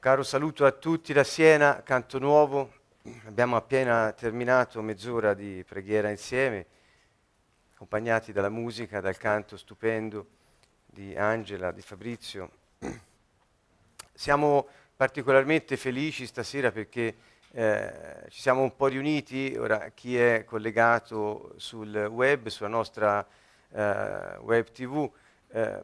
Caro saluto a tutti da Siena, Canto Nuovo. Abbiamo appena terminato mezz'ora di preghiera insieme, accompagnati dalla musica, dal canto stupendo di Angela, di Fabrizio. Siamo particolarmente felici stasera perché eh, ci siamo un po' riuniti, ora chi è collegato sul web, sulla nostra eh, web tv, eh,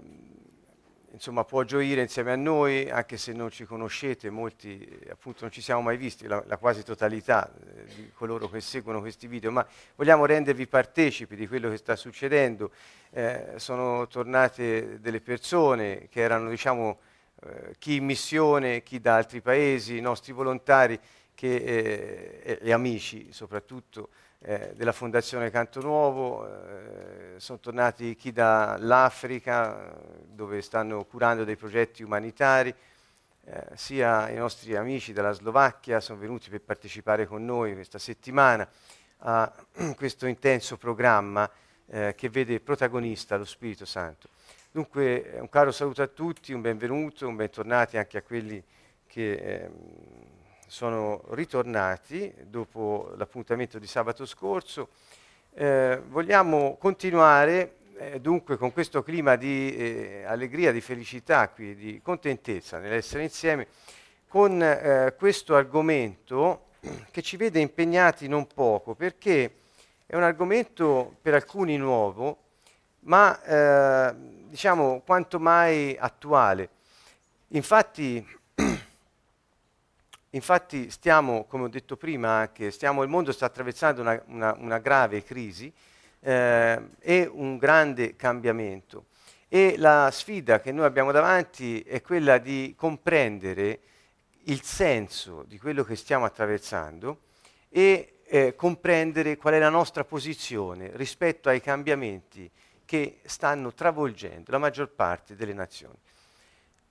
insomma, può gioire insieme a noi, anche se non ci conoscete, molti appunto non ci siamo mai visti, la, la quasi totalità eh, di coloro che seguono questi video, ma vogliamo rendervi partecipi di quello che sta succedendo. Eh, sono tornate delle persone che erano, diciamo, eh, chi in missione, chi da altri paesi, i nostri volontari che, eh, e amici soprattutto eh, della Fondazione Canto Nuovo, eh, sono tornati chi dall'Africa dove stanno curando dei progetti umanitari, eh, sia i nostri amici dalla Slovacchia sono venuti per partecipare con noi questa settimana a questo intenso programma eh, che vede protagonista lo Spirito Santo. Dunque un caro saluto a tutti, un benvenuto, un bentornati anche a quelli che ehm, sono ritornati dopo l'appuntamento di sabato scorso. Eh, vogliamo continuare eh, dunque con questo clima di eh, allegria, di felicità, qui, di contentezza nell'essere insieme, con eh, questo argomento che ci vede impegnati non poco, perché è un argomento per alcuni nuovo, ma eh, diciamo quanto mai attuale. Infatti Infatti stiamo, come ho detto prima, stiamo, il mondo sta attraversando una, una, una grave crisi eh, e un grande cambiamento. E la sfida che noi abbiamo davanti è quella di comprendere il senso di quello che stiamo attraversando e eh, comprendere qual è la nostra posizione rispetto ai cambiamenti che stanno travolgendo la maggior parte delle nazioni.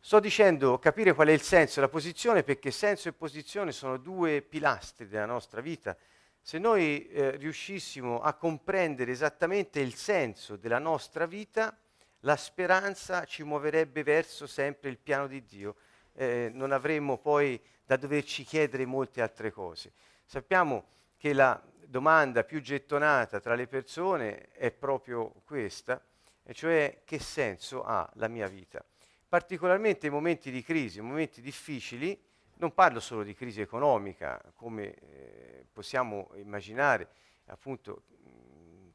Sto dicendo capire qual è il senso e la posizione perché senso e posizione sono due pilastri della nostra vita. Se noi eh, riuscissimo a comprendere esattamente il senso della nostra vita, la speranza ci muoverebbe verso sempre il piano di Dio. Eh, non avremmo poi da doverci chiedere molte altre cose. Sappiamo che la domanda più gettonata tra le persone è proprio questa, e cioè che senso ha la mia vita? Particolarmente in momenti di crisi, in momenti difficili, non parlo solo di crisi economica, come eh, possiamo immaginare, appunto,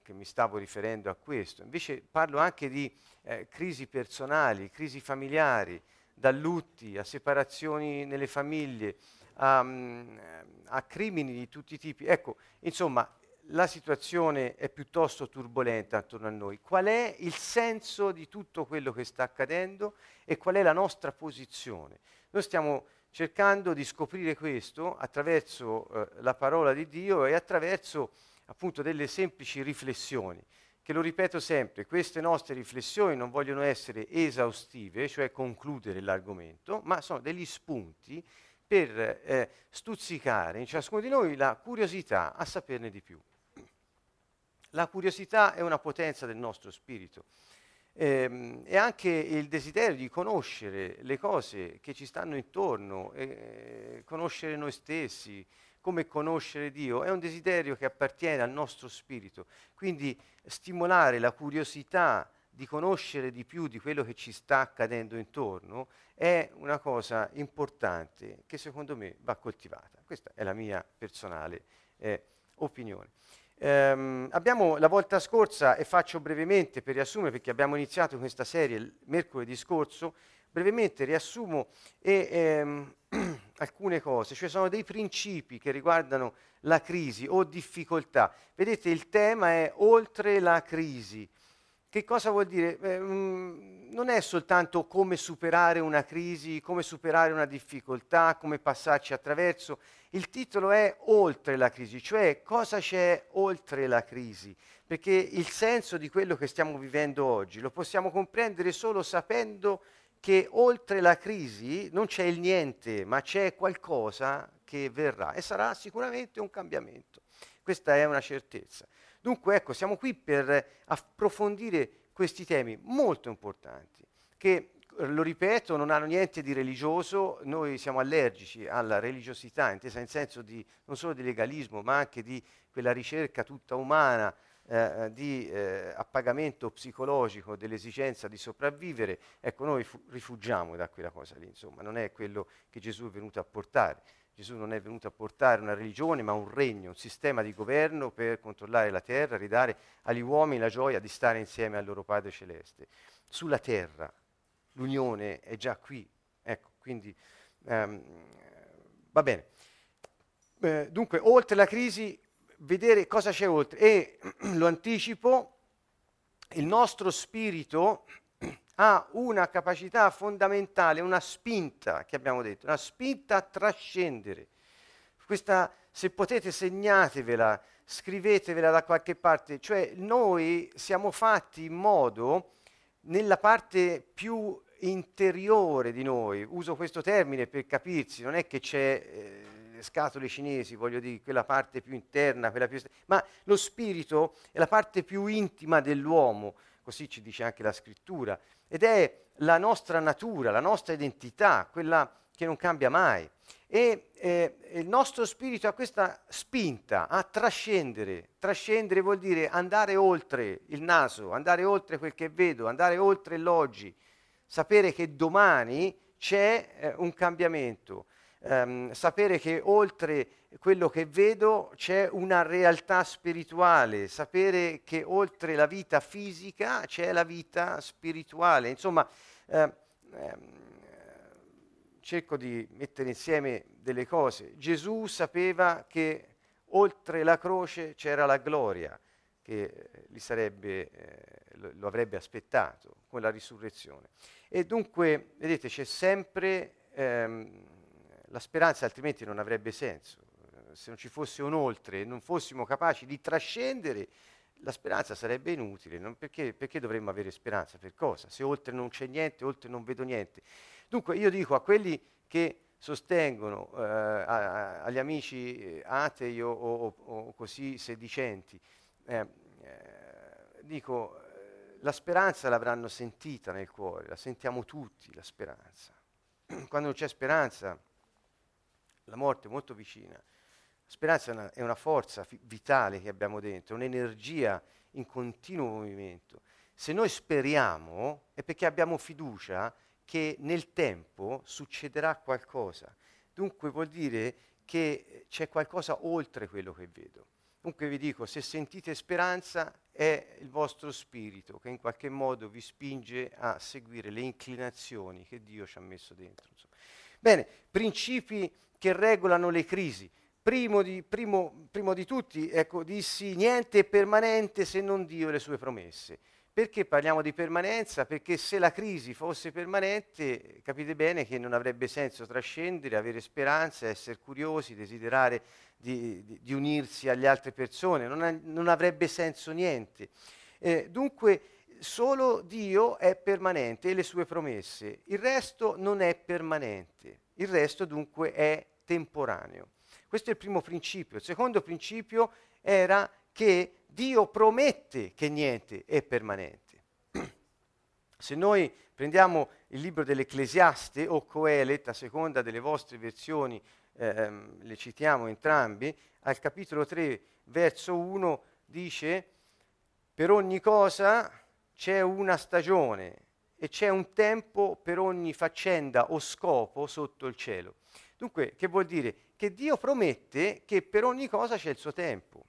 che mi stavo riferendo a questo, invece parlo anche di eh, crisi personali, crisi familiari, da lutti a separazioni nelle famiglie, a, a crimini di tutti i tipi. Ecco, insomma, la situazione è piuttosto turbolenta attorno a noi. Qual è il senso di tutto quello che sta accadendo e qual è la nostra posizione? Noi stiamo cercando di scoprire questo attraverso eh, la parola di Dio e attraverso appunto delle semplici riflessioni, che lo ripeto sempre, queste nostre riflessioni non vogliono essere esaustive, cioè concludere l'argomento, ma sono degli spunti per eh, stuzzicare in ciascuno di noi la curiosità a saperne di più. La curiosità è una potenza del nostro spirito ehm, e anche il desiderio di conoscere le cose che ci stanno intorno, eh, conoscere noi stessi, come conoscere Dio, è un desiderio che appartiene al nostro spirito. Quindi stimolare la curiosità di conoscere di più di quello che ci sta accadendo intorno è una cosa importante che secondo me va coltivata. Questa è la mia personale eh, opinione. Um, abbiamo la volta scorsa, e faccio brevemente per riassumere perché abbiamo iniziato questa serie mercoledì scorso, brevemente riassumo e, ehm, alcune cose, cioè sono dei principi che riguardano la crisi o difficoltà. Vedete, il tema è oltre la crisi. Che cosa vuol dire? Eh, mm, non è soltanto come superare una crisi, come superare una difficoltà, come passarci attraverso. Il titolo è Oltre la crisi, cioè cosa c'è oltre la crisi. Perché il senso di quello che stiamo vivendo oggi lo possiamo comprendere solo sapendo che oltre la crisi non c'è il niente, ma c'è qualcosa che verrà e sarà sicuramente un cambiamento. Questa è una certezza. Dunque ecco, siamo qui per approfondire questi temi molto importanti che lo ripeto, non hanno niente di religioso, noi siamo allergici alla religiosità, intesa in senso di, non solo di legalismo, ma anche di quella ricerca tutta umana eh, di eh, appagamento psicologico dell'esigenza di sopravvivere, ecco noi fu- rifugiamo da quella cosa lì, insomma, non è quello che Gesù è venuto a portare. Gesù non è venuto a portare una religione, ma un regno, un sistema di governo per controllare la terra, ridare agli uomini la gioia di stare insieme al loro Padre Celeste. Sulla terra l'unione è già qui. Ecco, quindi um, va bene. Eh, dunque, oltre la crisi, vedere cosa c'è oltre. E lo anticipo, il nostro spirito ha una capacità fondamentale, una spinta, che abbiamo detto, una spinta a trascendere. Questa, se potete, segnatevela, scrivetevela da qualche parte. Cioè, noi siamo fatti in modo, nella parte più interiore di noi, uso questo termine per capirsi, non è che c'è eh, scatole cinesi, voglio dire, quella parte più interna, quella più... ma lo spirito è la parte più intima dell'uomo, così ci dice anche la scrittura ed è la nostra natura, la nostra identità, quella che non cambia mai. E eh, il nostro spirito ha questa spinta a trascendere. Trascendere vuol dire andare oltre il naso, andare oltre quel che vedo, andare oltre l'oggi, sapere che domani c'è eh, un cambiamento, ehm, sapere che oltre quello che vedo c'è una realtà spirituale, sapere che oltre la vita fisica c'è la vita spirituale. Insomma, eh, eh, cerco di mettere insieme delle cose. Gesù sapeva che oltre la croce c'era la gloria che gli sarebbe, eh, lo, avrebbe aspettato con la risurrezione. E dunque, vedete, c'è sempre ehm, la speranza, altrimenti non avrebbe senso se non ci fosse un oltre non fossimo capaci di trascendere, la speranza sarebbe inutile. Perché, perché, dovremmo avere speranza? Per cosa? Se oltre non c'è niente, oltre non vedo niente. Dunque io dico a quelli che sostengono eh, a, a, agli amici eh, atei o, o, o così sedicenti, eh, eh, dico, eh, la speranza l'avranno sentita nel cuore, la sentiamo tutti, la speranza. Quando non c'è speranza, la morte è molto vicina. Speranza è una, è una forza fi- vitale che abbiamo dentro, un'energia in continuo movimento. Se noi speriamo è perché abbiamo fiducia che nel tempo succederà qualcosa. Dunque vuol dire che c'è qualcosa oltre quello che vedo. Dunque vi dico, se sentite speranza è il vostro spirito che in qualche modo vi spinge a seguire le inclinazioni che Dio ci ha messo dentro. Insomma. Bene, principi che regolano le crisi primo di, primo, primo di tutti, ecco, dissi niente è permanente se non Dio e le sue promesse. Perché parliamo di permanenza? Perché se la crisi fosse permanente, capite bene che non avrebbe senso trascendere, avere speranza, essere curiosi, desiderare di, di, di unirsi alle altre persone, non, ha, non avrebbe senso niente. Eh, dunque, solo Dio è permanente e le sue promesse, il resto non è permanente, il resto dunque è temporaneo. Questo è il primo principio. Il secondo principio era che Dio promette che niente è permanente. Se noi prendiamo il libro dell'Ecclesiaste o Coelet, a seconda delle vostre versioni, ehm, le citiamo entrambi, al capitolo 3, verso 1, dice, per ogni cosa c'è una stagione e c'è un tempo per ogni faccenda o scopo sotto il cielo. Dunque, che vuol dire? Che Dio promette che per ogni cosa c'è il suo tempo.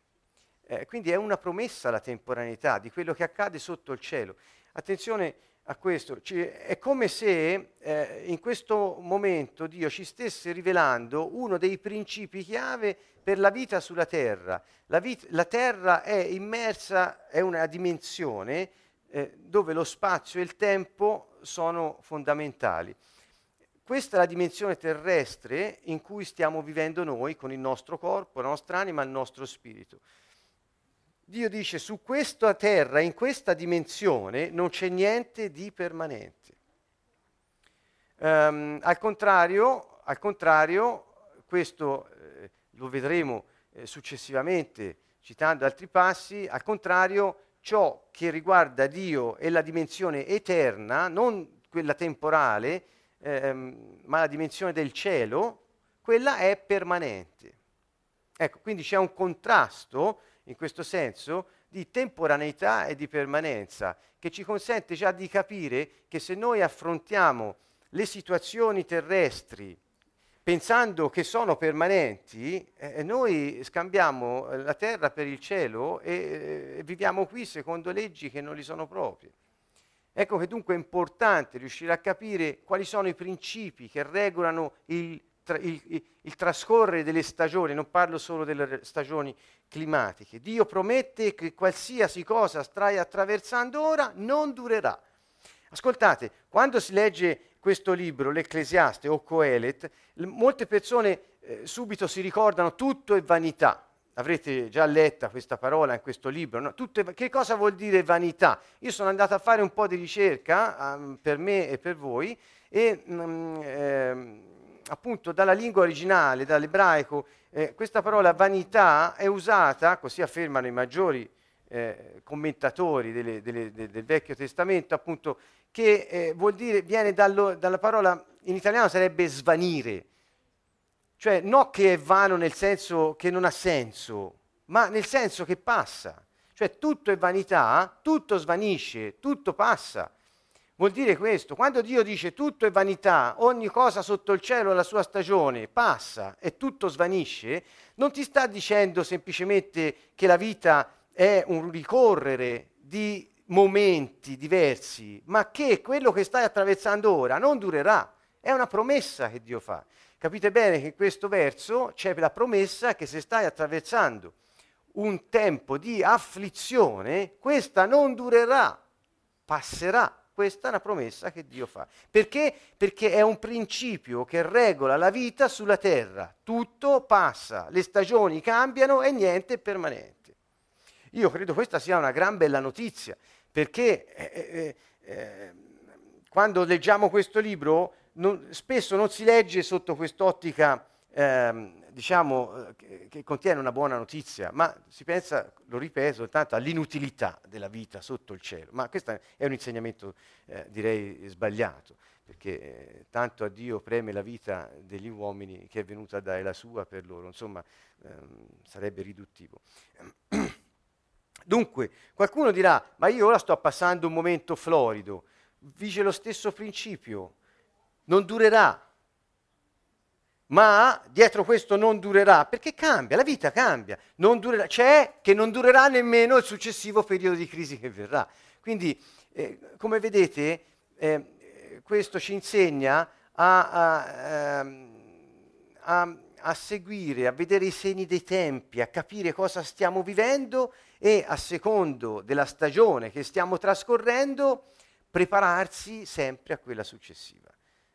Eh, quindi è una promessa la temporaneità di quello che accade sotto il cielo. Attenzione a questo, cioè, è come se eh, in questo momento Dio ci stesse rivelando uno dei principi chiave per la vita sulla terra. La, vita, la terra è immersa, è una dimensione eh, dove lo spazio e il tempo sono fondamentali. Questa è la dimensione terrestre in cui stiamo vivendo noi con il nostro corpo, la nostra anima, il nostro spirito. Dio dice su questa terra, in questa dimensione, non c'è niente di permanente. Um, al, contrario, al, contrario, questo eh, lo vedremo eh, successivamente citando altri passi, al contrario ciò che riguarda Dio e la dimensione eterna, non quella temporale, ehm, ma la dimensione del cielo, quella è permanente. Ecco, quindi c'è un contrasto, in questo senso, di temporaneità e di permanenza, che ci consente già di capire che se noi affrontiamo le situazioni terrestri pensando che sono permanenti, eh, noi scambiamo la terra per il cielo e eh, viviamo qui secondo leggi che non li sono proprie. Ecco che dunque è importante riuscire a capire quali sono i principi che regolano il, il, il, il trascorrere delle stagioni, non parlo solo delle stagioni climatiche. Dio promette che qualsiasi cosa stai attraversando ora non durerà. Ascoltate, quando si legge questo libro, l'Ecclesiaste o Coelet, molte persone eh, subito si ricordano tutto è vanità. Avrete già letta questa parola in questo libro. No? È, che cosa vuol dire vanità? Io sono andato a fare un po' di ricerca um, per me e per voi e um, eh, appunto dalla lingua originale, dall'ebraico, eh, questa parola vanità è usata, così affermano i maggiori eh, commentatori delle, delle, de, del Vecchio Testamento, appunto, che eh, vuol dire, viene dallo, dalla parola in italiano sarebbe svanire, cioè non che è vano nel senso che non ha senso, ma nel senso che passa, cioè tutto è vanità, tutto svanisce, tutto passa. Vuol dire questo, quando Dio dice tutto è vanità, ogni cosa sotto il cielo alla sua stagione passa e tutto svanisce, non ti sta dicendo semplicemente che la vita è un ricorrere di momenti diversi, ma che quello che stai attraversando ora non durerà. È una promessa che Dio fa. Capite bene che in questo verso c'è la promessa che se stai attraversando un tempo di afflizione, questa non durerà, passerà. Questa è una promessa che Dio fa. Perché? Perché è un principio che regola la vita sulla terra. Tutto passa, le stagioni cambiano e niente è permanente. Io credo questa sia una gran bella notizia, perché eh, eh, eh, quando leggiamo questo libro non, spesso non si legge sotto quest'ottica ehm, diciamo, eh, che, che, contiene una buona notizia, ma si pensa, lo ripeto, tanto all'inutilità della vita sotto il cielo. Ma questo è un insegnamento, eh, direi, sbagliato, perché eh, tanto a Dio preme la vita degli uomini che è venuta a dare la sua per loro, insomma, ehm, sarebbe riduttivo. Dunque, qualcuno dirà, ma io ora sto passando un momento florido, vige lo stesso principio, non durerà. Ma dietro questo non durerà, perché cambia, la vita cambia, c'è che non durerà nemmeno il successivo periodo di crisi che verrà. Quindi, eh, come vedete, eh, questo ci insegna a, a, ehm, a, a seguire, a vedere i segni dei tempi, a capire cosa stiamo vivendo e a secondo della stagione che stiamo trascorrendo prepararsi sempre a quella successiva.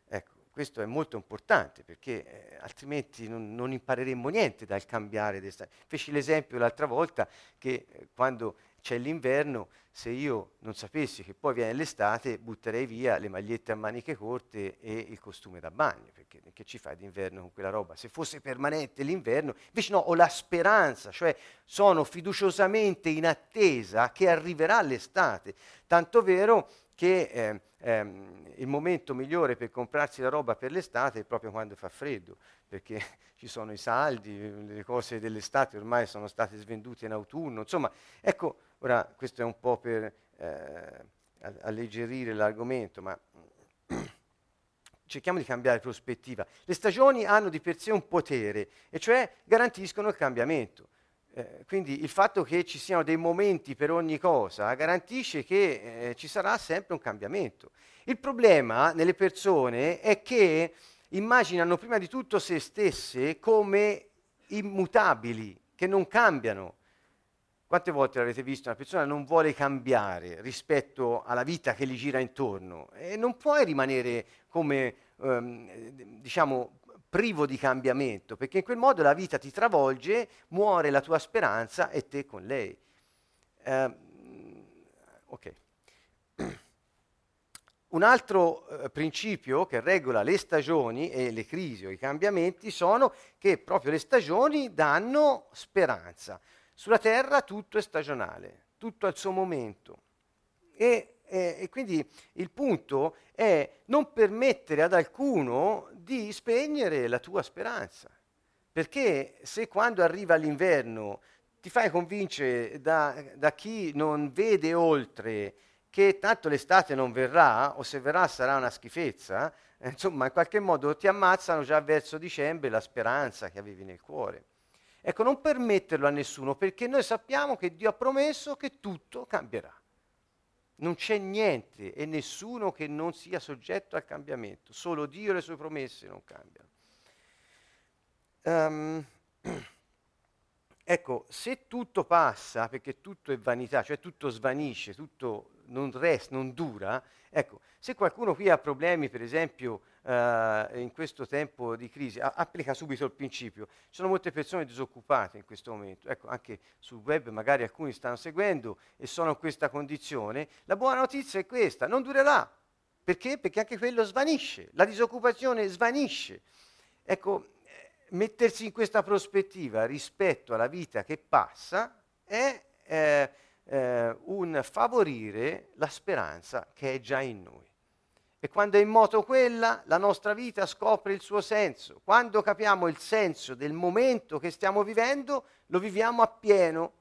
Ecco, questo è molto importante perché eh, altrimenti non, non, impareremmo niente dal cambiare. Feci l'esempio l'altra volta che eh, quando c'è l'inverno, se io non sapessi che poi viene l'estate, butterei via le magliette a maniche corte e il costume da bagno, perché che ci fai d'inverno con quella roba? Se fosse permanente l'inverno, invece no, ho la speranza, cioè sono fiduciosamente in attesa che arriverà l'estate, tanto vero che eh, ehm, il momento migliore per comprarsi la roba per l'estate è proprio quando fa freddo, perché ci sono i saldi, le cose dell'estate ormai sono state svendute in autunno, insomma, ecco, ora questo è un po' per eh, alleggerire l'argomento, ma cerchiamo di cambiare prospettiva. Le stagioni hanno di per sé un potere, e cioè garantiscono il cambiamento. Eh, quindi il fatto che ci siano dei momenti per ogni cosa garantisce che eh, ci sarà sempre un cambiamento. Il problema nelle persone è che immaginano prima di tutto se stesse come immutabili, che non cambiano. Quante volte l'avete visto? Una persona non vuole cambiare rispetto alla vita che gli gira intorno e non puoi rimanere come, ehm, diciamo, privo di cambiamento, perché in quel modo la vita ti travolge, muore la tua speranza e te con lei. Eh, ok. Un altro eh, principio che regola le stagioni e le crisi o i cambiamenti sono che proprio le stagioni danno speranza. Sulla terra tutto è stagionale, tutto al suo momento. E E, e quindi il punto è non permettere ad alcuno di spegnere la tua speranza. Perché se quando arriva l'inverno ti fai convincere da, da chi non vede oltre che tanto l'estate non verrà, o se verrà sarà una schifezza, eh, insomma in qualche modo ti ammazzano già verso dicembre la speranza che avevi nel cuore. Ecco, non permetterlo a nessuno, perché noi sappiamo che Dio ha promesso che tutto cambierà. Non c'è niente e nessuno che non sia soggetto al cambiamento, solo Dio e le sue promesse non cambiano. Um, ecco, se tutto passa, perché tutto è vanità, cioè tutto svanisce, tutto non resta, non dura, ecco, se qualcuno qui ha problemi, per esempio, eh, in questo tempo di crisi, a- applica subito il principio. Ci sono molte persone disoccupate in questo momento, ecco, anche sul web magari alcuni stanno seguendo e sono in questa condizione. La buona notizia è questa, non durerà. Perché? Perché anche quello svanisce, la disoccupazione svanisce. Ecco, eh, mettersi in questa prospettiva rispetto alla vita che passa è eh, eh, un favorire la speranza che è già in noi. E quando è in moto quella, la nostra vita scopre il suo senso. Quando capiamo il senso del momento che stiamo vivendo, lo viviamo appieno.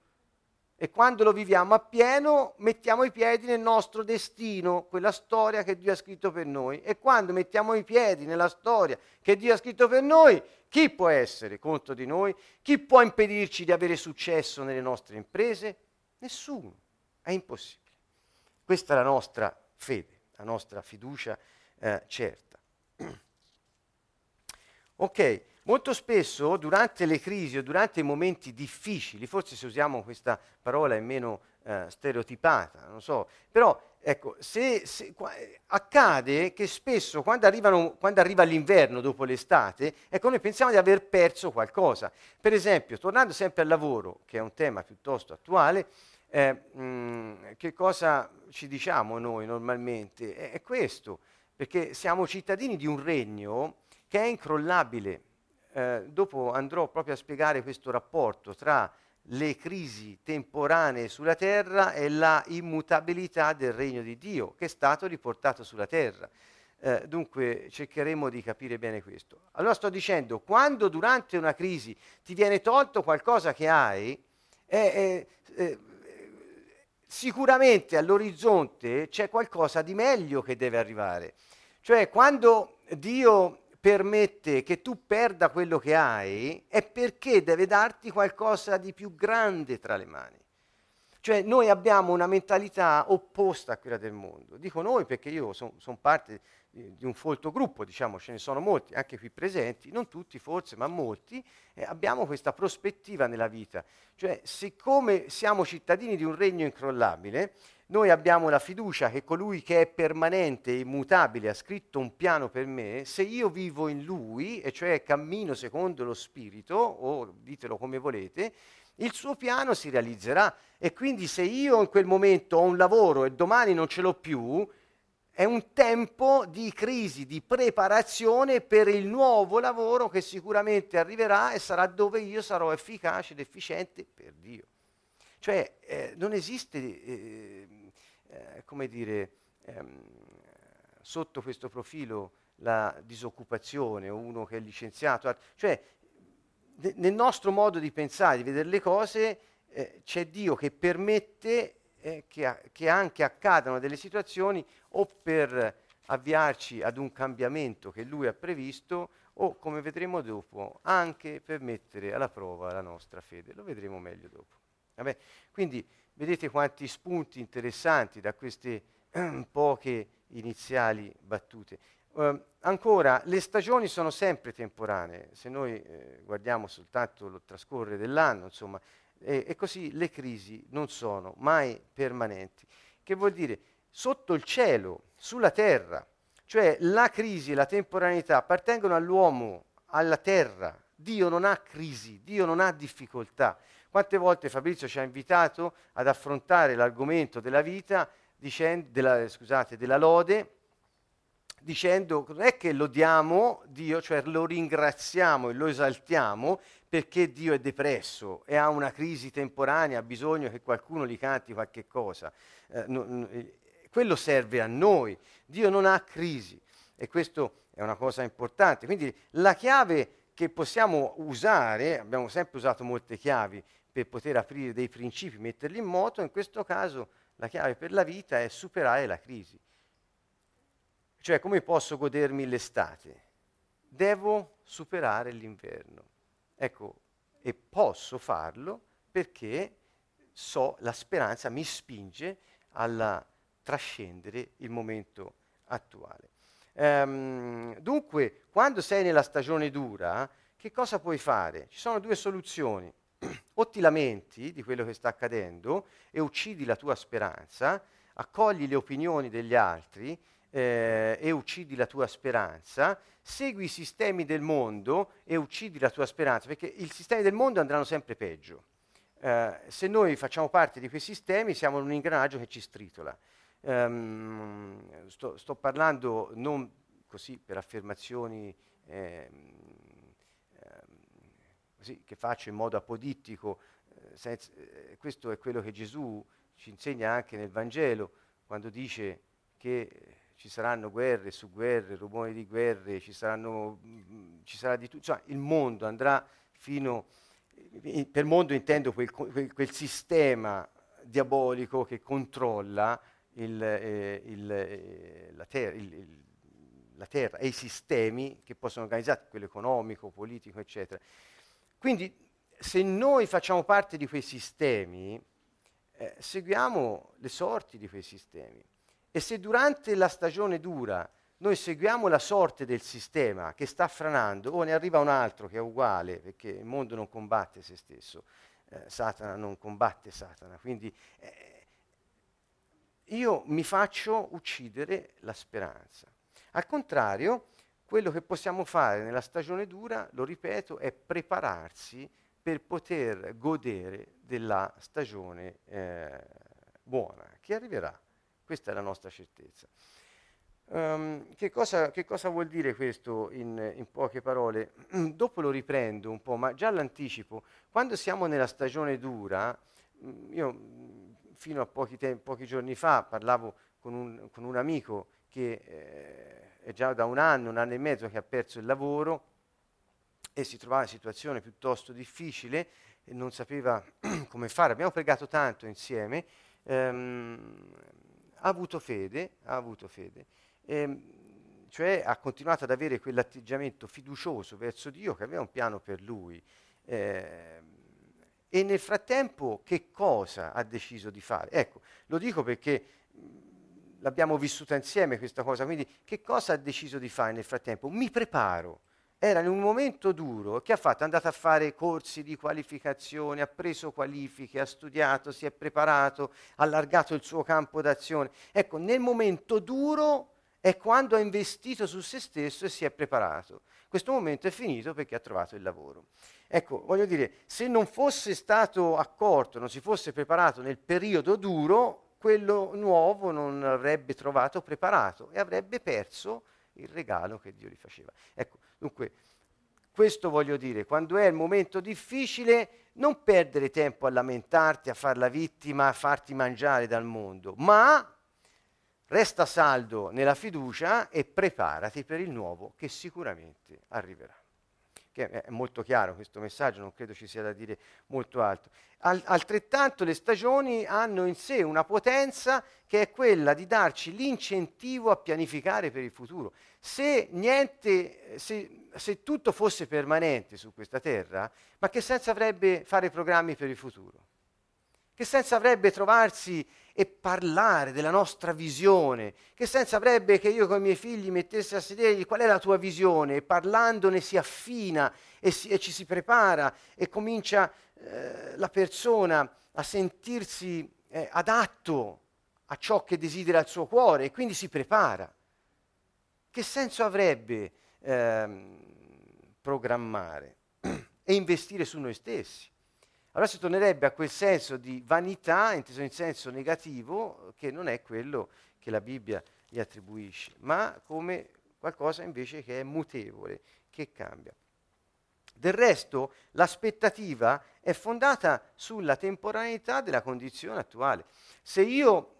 E quando lo viviamo appieno, mettiamo i piedi nel nostro destino, quella storia che Dio ha scritto per noi. E quando mettiamo i piedi nella storia che Dio ha scritto per noi, chi può essere contro di noi? Chi può impedirci di avere successo nelle nostre imprese? Nessuno. È impossibile. Questa è la nostra fede la nostra fiducia eh, certa. ok, molto spesso durante le crisi o durante i momenti difficili, forse se usiamo questa parola è meno eh, stereotipata, non so, però ecco, se, se, qua, accade che spesso quando, arrivano, quando, arriva l'inverno dopo l'estate, ecco, noi pensiamo di aver perso qualcosa. Per esempio, tornando sempre al lavoro, che è un tema piuttosto attuale, eh, mh, che cosa ci diciamo noi normalmente? È, è, questo, perché siamo cittadini di un regno che è incrollabile. Eh, dopo andrò proprio a spiegare questo rapporto tra le crisi temporanee sulla terra e la immutabilità del regno di Dio che è stato riportato sulla terra. Eh, dunque cercheremo di capire bene questo. Allora sto dicendo, quando durante una crisi ti viene tolto qualcosa che hai, è, è, sicuramente all'orizzonte c'è qualcosa di meglio che deve arrivare. Cioè quando Dio permette che tu perda quello che hai, è perché deve darti qualcosa di più grande tra le mani. Cioè noi abbiamo una mentalità opposta a quella del mondo. Dico noi perché io sono son parte di un folto gruppo, diciamo, ce ne sono molti, anche qui presenti, non tutti forse, ma molti, eh, abbiamo questa prospettiva nella vita. Cioè, siccome siamo cittadini di un regno incrollabile, noi abbiamo la fiducia che colui che è permanente e immutabile ha scritto un piano per me, se io vivo in lui, e cioè cammino secondo lo Spirito, o ditelo come volete, il suo piano si realizzerà. E quindi se io in quel momento ho un lavoro e domani non ce l'ho più, è un tempo di crisi, di preparazione per il nuovo lavoro che sicuramente arriverà e sarà dove io sarò efficace ed efficiente per Dio. Cioè eh, non esiste, eh, eh, come dire, ehm, sotto questo profilo la disoccupazione o uno che è licenziato, cioè nel nostro modo di pensare, di vedere le cose, eh, c'è Dio che permette eh, che, che anche accadano delle situazioni o per avviarci ad un cambiamento che lui ha previsto o, come vedremo dopo, anche per mettere alla prova la nostra fede. Lo vedremo meglio dopo. Vabbè, quindi vedete quanti spunti interessanti da queste eh, poche iniziali battute. Uh, ancora, le stagioni sono sempre temporanee, se noi eh, guardiamo soltanto lo trascorrere dell'anno, insomma, e, e così le crisi non sono mai permanenti. Che vuol dire? Sotto il cielo, sulla terra, cioè la crisi e la temporaneità appartengono all'uomo, alla terra. Dio non ha crisi, Dio non ha difficoltà. Quante volte Fabrizio ci ha invitato ad affrontare l'argomento della vita, dicendo, della, scusate, della lode, dicendo non è che lodiamo Dio, cioè lo ringraziamo e lo esaltiamo perché Dio è depresso e ha una crisi temporanea, ha bisogno che qualcuno gli canti qualche cosa. Eh, no, no, quello serve a noi. Dio non ha crisi e questo è una cosa importante. Quindi la chiave che possiamo usare, abbiamo sempre usato molte chiavi per poter aprire dei principi, metterli in moto, in questo caso la chiave per la vita è superare la crisi. Cioè come posso godermi l'estate? Devo superare l'inverno. Ecco, e posso farlo perché so, la speranza mi spinge a trascendere il momento attuale. Ehm, dunque, quando sei nella stagione dura, che cosa puoi fare? Ci sono due soluzioni. O ti lamenti di quello che sta accadendo e uccidi la tua speranza, accogli le opinioni degli altri eh, e uccidi la tua speranza, segui i sistemi del mondo e uccidi la tua speranza, perché i sistemi del mondo andranno sempre peggio. Eh, se noi facciamo parte di quei sistemi siamo un ingranaggio che ci stritola. Um, sto, sto, parlando non così per affermazioni eh, così, che faccio in modo apodittico, eh, senza, eh, questo è quello che Gesù ci insegna anche nel Vangelo, quando dice che ci saranno guerre su guerre, rumori di guerre, ci, saranno, mm, ci sarà di tutto, cioè, il mondo andrà fino, per mondo intendo quel, quel, quel sistema diabolico che controlla il, eh, il, eh, la, ter- il, la, terra e i sistemi che possono organizzare, quello economico, politico, eccetera. Quindi se noi facciamo parte di quei sistemi, eh, seguiamo le sorti di quei sistemi. E se durante la stagione dura noi seguiamo la sorte del sistema che sta franando, o ne arriva un altro che è uguale, perché il mondo non combatte se stesso, eh, Satana non combatte Satana, quindi eh, io mi faccio uccidere la speranza. Al contrario, quello che possiamo fare nella stagione dura, lo ripeto, è prepararsi per poter godere della stagione eh, buona che arriverà. Questa è la nostra certezza. Um, che, cosa, che, cosa, vuol dire questo in, in poche parole? Dopo lo riprendo un po', ma già l'anticipo. Quando siamo nella stagione dura, io fino a pochi, te- pochi giorni fa parlavo con un, con un amico che eh, è già da un anno, un anno e mezzo che ha perso il lavoro e si trovava in una situazione piuttosto difficile e non sapeva come fare. Abbiamo pregato tanto insieme, ehm, ha avuto fede, ha avuto fede. Ehm, cioè ha continuato ad avere quell'atteggiamento fiducioso verso Dio che aveva un piano per lui. Eh, e nel frattempo che cosa ha deciso di fare? Ecco, lo dico perché l'abbiamo vissuta insieme questa cosa, quindi che cosa ha deciso di fare nel frattempo? Mi preparo. Era in un momento duro, che ha fatto? È andato a fare corsi di qualificazione, ha preso qualifiche, ha studiato, si è preparato, ha allargato il suo campo d'azione. Ecco, nel momento duro è quando ha investito su se stesso e si è preparato. Questo momento è finito perché ha trovato il lavoro. Ecco, voglio dire, se non fosse stato accorto, non si fosse preparato nel periodo duro, quello nuovo non avrebbe trovato preparato e avrebbe perso il regalo che Dio gli faceva. Ecco, dunque, questo voglio dire, quando è il momento difficile, non perdere tempo a lamentarti, a far la vittima, a farti mangiare dal mondo, ma resta saldo nella fiducia e preparati per il nuovo che sicuramente arriverà che è molto chiaro questo messaggio, non credo ci sia da dire molto altro. Al, altrettanto le stagioni hanno in sé una potenza che è quella di darci l'incentivo a pianificare per il futuro. Se, niente, se, se tutto fosse permanente su questa terra, ma che senso avrebbe fare programmi per il futuro? Che senso avrebbe trovarsi e parlare della nostra visione. Che senso avrebbe che io con i miei figli mettessi a sedere qual è la tua visione e parlandone si affina e, si, e ci si prepara e comincia eh, la persona a sentirsi eh, adatto a ciò che desidera il suo cuore e quindi si prepara. Che senso avrebbe eh, programmare e investire su noi stessi? Allora si tornerebbe a quel senso di vanità, inteso in senso negativo, che non è quello che la Bibbia gli attribuisce, ma come qualcosa invece che è mutevole, che cambia. Del resto, l'aspettativa è fondata sulla temporaneità della condizione attuale. Se io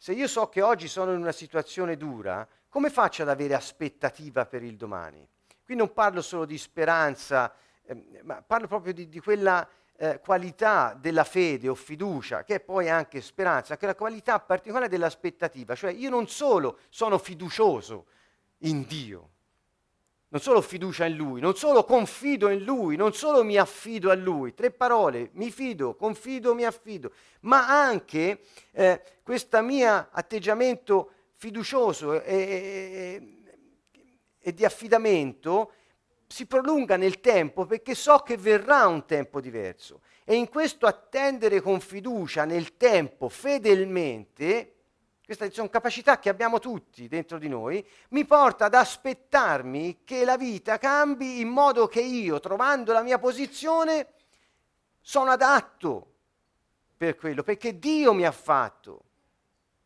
Se io so che oggi sono in una situazione dura, come faccio ad avere aspettativa per il domani? Qui non parlo solo di speranza, eh, ma parlo proprio di, di quella eh, qualità della fede o fiducia, che è poi anche speranza, che è la qualità particolare dell'aspettativa, cioè io non solo sono fiducioso in Dio, non solo fiducia in Lui, non solo confido in Lui, non solo mi affido a Lui, tre parole, mi fido, confido, mi affido, ma anche eh, questo mio atteggiamento fiducioso e, e, e di affidamento si prolunga nel tempo perché so che verrà un tempo diverso. E in questo attendere con fiducia nel tempo, fedelmente, queste sono capacità che abbiamo tutti dentro di noi, mi porta ad aspettarmi che la vita cambi in modo che io, trovando la mia posizione, sono adatto per quello, perché Dio mi ha fatto.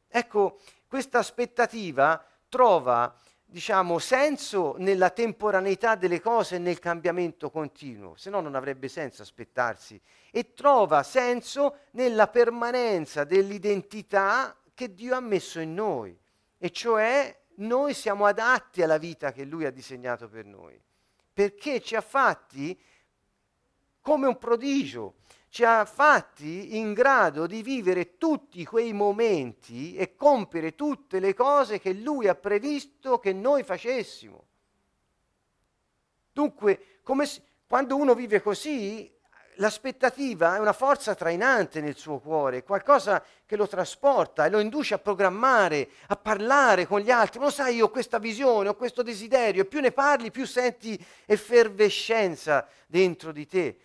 Ecco, questa aspettativa trova diciamo, senso nella temporaneità delle cose e nel cambiamento continuo, se no non avrebbe senso aspettarsi, e trova senso nella permanenza dell'identità che Dio ha messo in noi, e cioè noi siamo adatti alla vita che Lui ha disegnato per noi, perché ci ha fatti come un prodigio, ci ha fatti in grado di vivere tutti quei momenti e compiere tutte le cose che Lui ha previsto che noi facessimo. Dunque, si, quando uno vive così, l'aspettativa è una forza trainante nel suo cuore, qualcosa che lo trasporta e lo induce a programmare, a parlare con gli altri. Non sai, io ho questa visione, ho questo desiderio, e più ne parli, più senti effervescenza dentro di te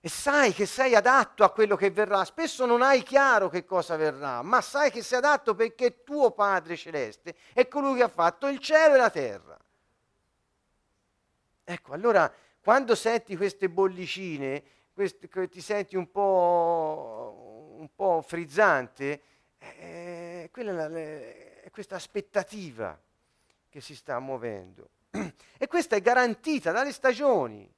e sai che sei adatto a quello che verrà. Spesso non hai chiaro che cosa verrà, ma sai che sei adatto perché tuo Padre Celeste è colui che ha fatto il cielo e la terra. Ecco, allora quando senti queste bollicine, queste, ti senti un po', un po frizzante, eh, quella è, è questa aspettativa che si sta muovendo. E questa è garantita dalle stagioni.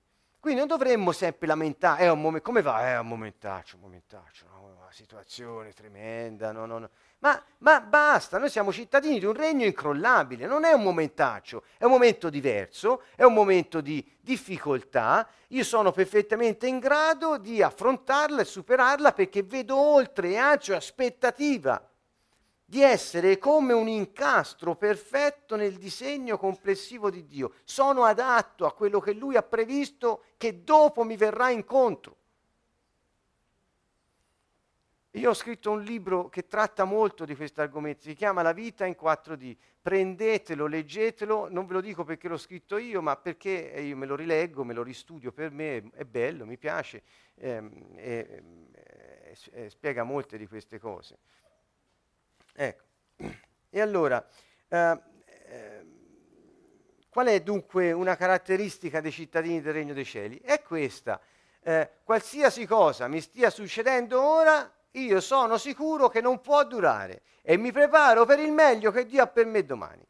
Quindi non dovremmo sempre lamentare, un mom- come va? È un momentaccio, un momentaccio, no? una situazione tremenda, no, no, no. Ma, ma, basta, noi siamo cittadini di un regno incrollabile, non è un momentaccio, è un momento diverso, è un momento di difficoltà, io sono perfettamente in grado di affrontarla e superarla perché vedo oltre e anzi aspettativa di essere come un incastro perfetto nel disegno complessivo di Dio. Sono adatto a quello che Lui ha previsto che dopo mi verrà incontro. Io ho scritto un libro che tratta molto di questo argomento, si chiama La vita in 4D. Prendetelo, leggetelo, non ve lo dico perché l'ho scritto io, ma perché io me lo rileggo, me lo ristudio per me, è bello, mi piace ehm, e, e, e spiega molte di queste cose. Ecco. E allora, eh, eh, qual è dunque una caratteristica dei cittadini del Regno dei Cieli? È questa. Eh, qualsiasi cosa mi stia succedendo ora, io sono sicuro che non può durare e mi preparo per il meglio che Dio ha per me domani.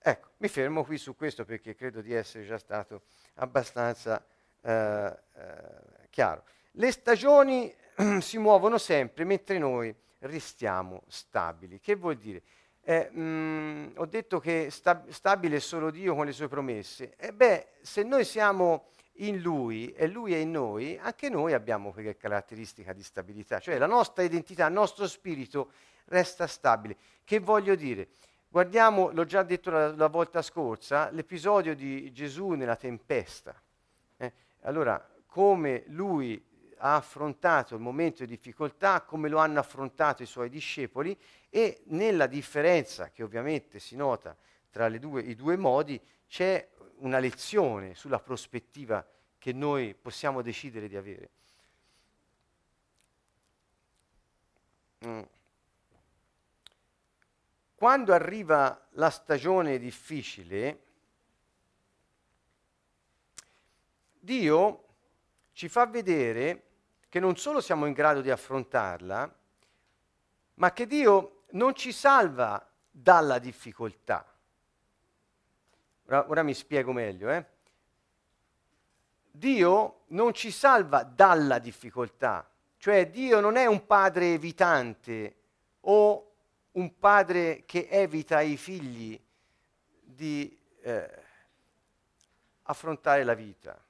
Ecco, mi fermo qui su questo perché credo di essere già stato abbastanza eh, eh, chiaro. Le stagioni si muovono sempre mentre noi restiamo stabili. Che vuol dire? Eh, mh, mm, ho detto che sta- stabile è solo Dio con le sue promesse. E beh, se noi siamo in Lui e Lui è in noi, anche noi abbiamo quella caratteristica di stabilità, cioè la nostra identità, il nostro spirito resta stabile. Che voglio dire? Guardiamo, l'ho già detto la, la volta scorsa, l'episodio di Gesù nella tempesta. Eh? Allora, come lui ha affrontato il momento di difficoltà, come lo hanno affrontato i suoi discepoli e nella differenza che ovviamente si nota tra due, i due modi c'è una lezione sulla prospettiva che noi possiamo decidere di avere. Mm. Quando arriva la stagione difficile, Dio ci fa vedere che non solo siamo in grado di affrontarla, ma che Dio non ci salva dalla difficoltà. Ora, ora mi spiego meglio. Eh? Dio non ci salva dalla difficoltà, cioè Dio non è un padre evitante o un padre che evita ai figli di eh, affrontare la vita.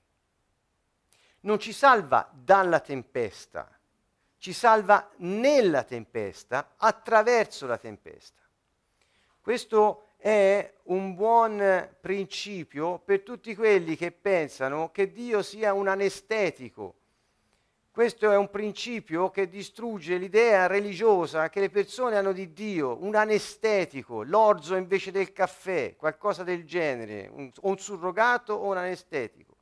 Non ci salva dalla tempesta, ci salva nella tempesta, attraverso la tempesta. Questo è un buon principio per tutti quelli che pensano che Dio sia un anestetico. Questo è un principio che distrugge l'idea religiosa che le persone hanno di Dio, un anestetico, l'orzo invece del caffè, qualcosa del genere, un, un surrogato o un anestetico.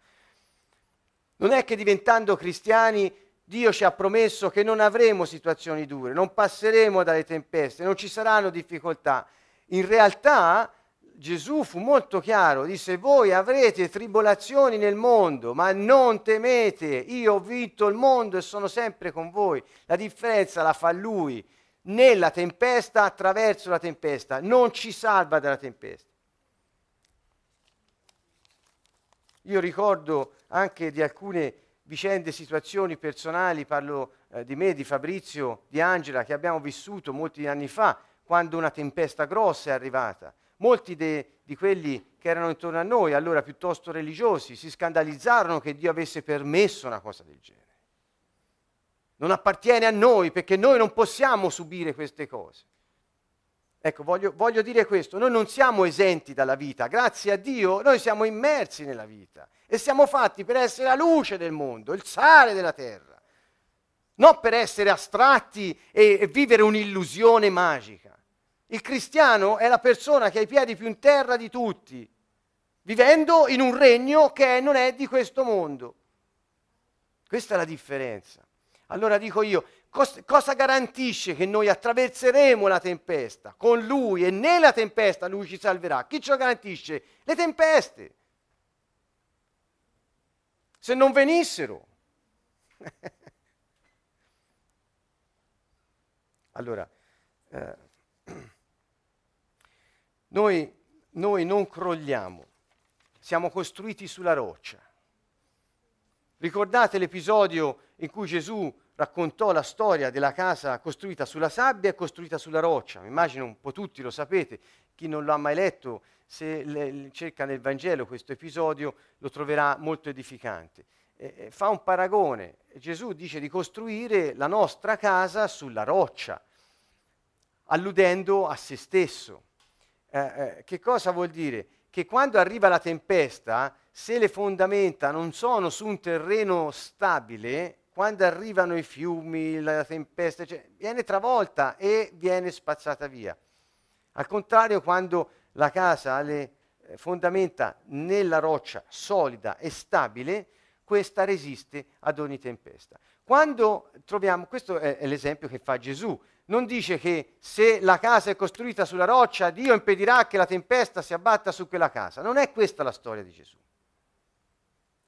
Non è che diventando cristiani Dio ci ha promesso che non avremo situazioni dure, non passeremo dalle tempeste, non ci saranno difficoltà. In realtà Gesù fu molto chiaro, disse voi avrete tribolazioni nel mondo, ma non temete, io ho vinto il mondo e sono sempre con voi. La differenza la fa lui nella tempesta, attraverso la tempesta, non ci salva dalla tempesta. Io ricordo anche di alcune vicende, situazioni personali, parlo eh, di me, di Fabrizio, di Angela, che abbiamo vissuto molti anni fa, quando una tempesta grossa è arrivata. Molti de, di quelli che erano intorno a noi, allora piuttosto religiosi, si scandalizzarono che Dio avesse permesso una cosa del genere. Non appartiene a noi perché noi non possiamo subire queste cose. Ecco, voglio, voglio, dire questo, noi non siamo esenti dalla vita, grazie a Dio noi siamo immersi nella vita e siamo fatti per essere la luce del mondo, il sale della terra, non per essere astratti e, e vivere un'illusione magica. Il cristiano è la persona che ha i piedi più in terra di tutti, vivendo in un regno che non è di questo mondo. Questa è la differenza. Allora dico io, cosa garantisce che noi attraverseremo la tempesta con lui e nella tempesta lui ci salverà? Chi ce lo garantisce? Le tempeste. Se non venissero. allora, eh, noi, noi non crolliamo, siamo costruiti sulla roccia. Ricordate l'episodio in cui Gesù raccontò la storia della casa costruita sulla sabbia e costruita sulla roccia. Mi immagino un po' tutti lo sapete, chi non lo ha mai letto, se le, cerca nel Vangelo questo episodio lo troverà molto edificante. Eh, fa un paragone, Gesù dice di costruire la nostra casa sulla roccia, alludendo a se stesso. Eh, eh, che cosa vuol dire? Che quando arriva la tempesta, se le fondamenta non sono su un terreno stabile, quando arrivano i fiumi, la tempesta, cioè, viene travolta e viene spazzata via. Al contrario, quando la casa ha le eh, fondamenta nella roccia solida e stabile, questa resiste ad ogni tempesta. Quando troviamo, questo è, è l'esempio che fa Gesù, non dice che se la casa è costruita sulla roccia, Dio impedirà che la tempesta si abbatta su quella casa. Non è questa la storia di Gesù.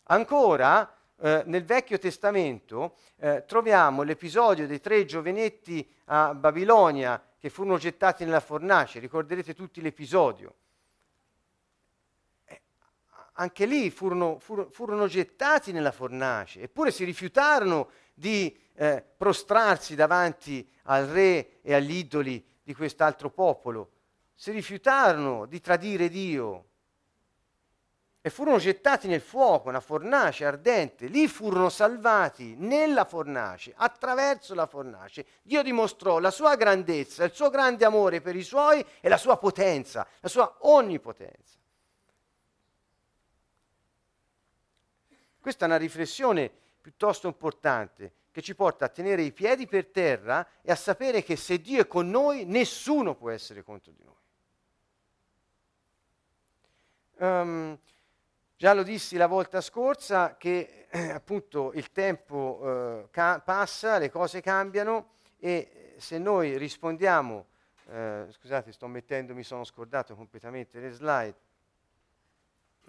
Ancora, eh, nel Vecchio Testamento eh, troviamo l'episodio dei tre giovenetti a Babilonia che furono gettati nella fornace, ricorderete tutti l'episodio. Eh, anche lì furono, furono, furono, gettati nella fornace, eppure si rifiutarono di eh, prostrarsi davanti al re e agli idoli di quest'altro popolo, si rifiutarono di tradire Dio e furono gettati nel fuoco, una fornace ardente. Lì furono salvati nella fornace, attraverso la fornace. Dio dimostrò la sua grandezza, il suo grande amore per i suoi e la sua potenza, la sua onnipotenza. Questa è una riflessione piuttosto importante che ci porta a tenere i piedi per terra e a sapere che se Dio è con noi, nessuno può essere contro di noi. Um, Già lo dissi la volta scorsa che eh, appunto il tempo eh, ca- passa, le cose cambiano e se noi rispondiamo, eh, scusate sto mettendo, mi sono scordato completamente le slide,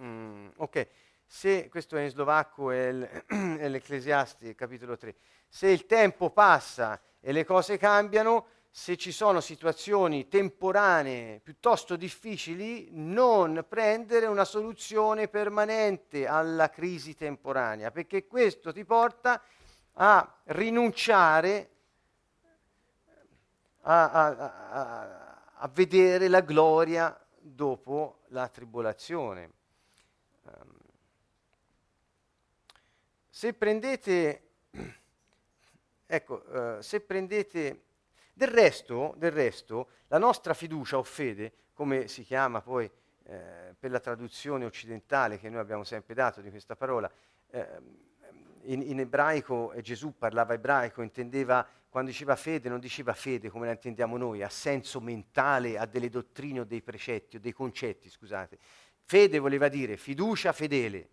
mm, ok, se questo è in slovacco è, l'Ecclesiasti capitolo 3, se il tempo passa e le cose cambiano, se ci sono situazioni temporanee piuttosto difficili, non prendere una soluzione permanente alla crisi temporanea, perché questo ti porta a rinunciare a, a, a, a vedere la gloria dopo la tribolazione. Um, se prendete, ecco, uh, se prendete, del resto, del resto, la nostra fiducia o fede, come si chiama poi eh, per la traduzione occidentale che noi abbiamo sempre dato di questa parola, eh, in, in, ebraico Gesù parlava ebraico, intendeva, quando diceva fede, non diceva fede come la intendiamo noi, a senso mentale, a delle dottrine o dei precetti o dei concetti, scusate. Fede voleva dire fiducia fedele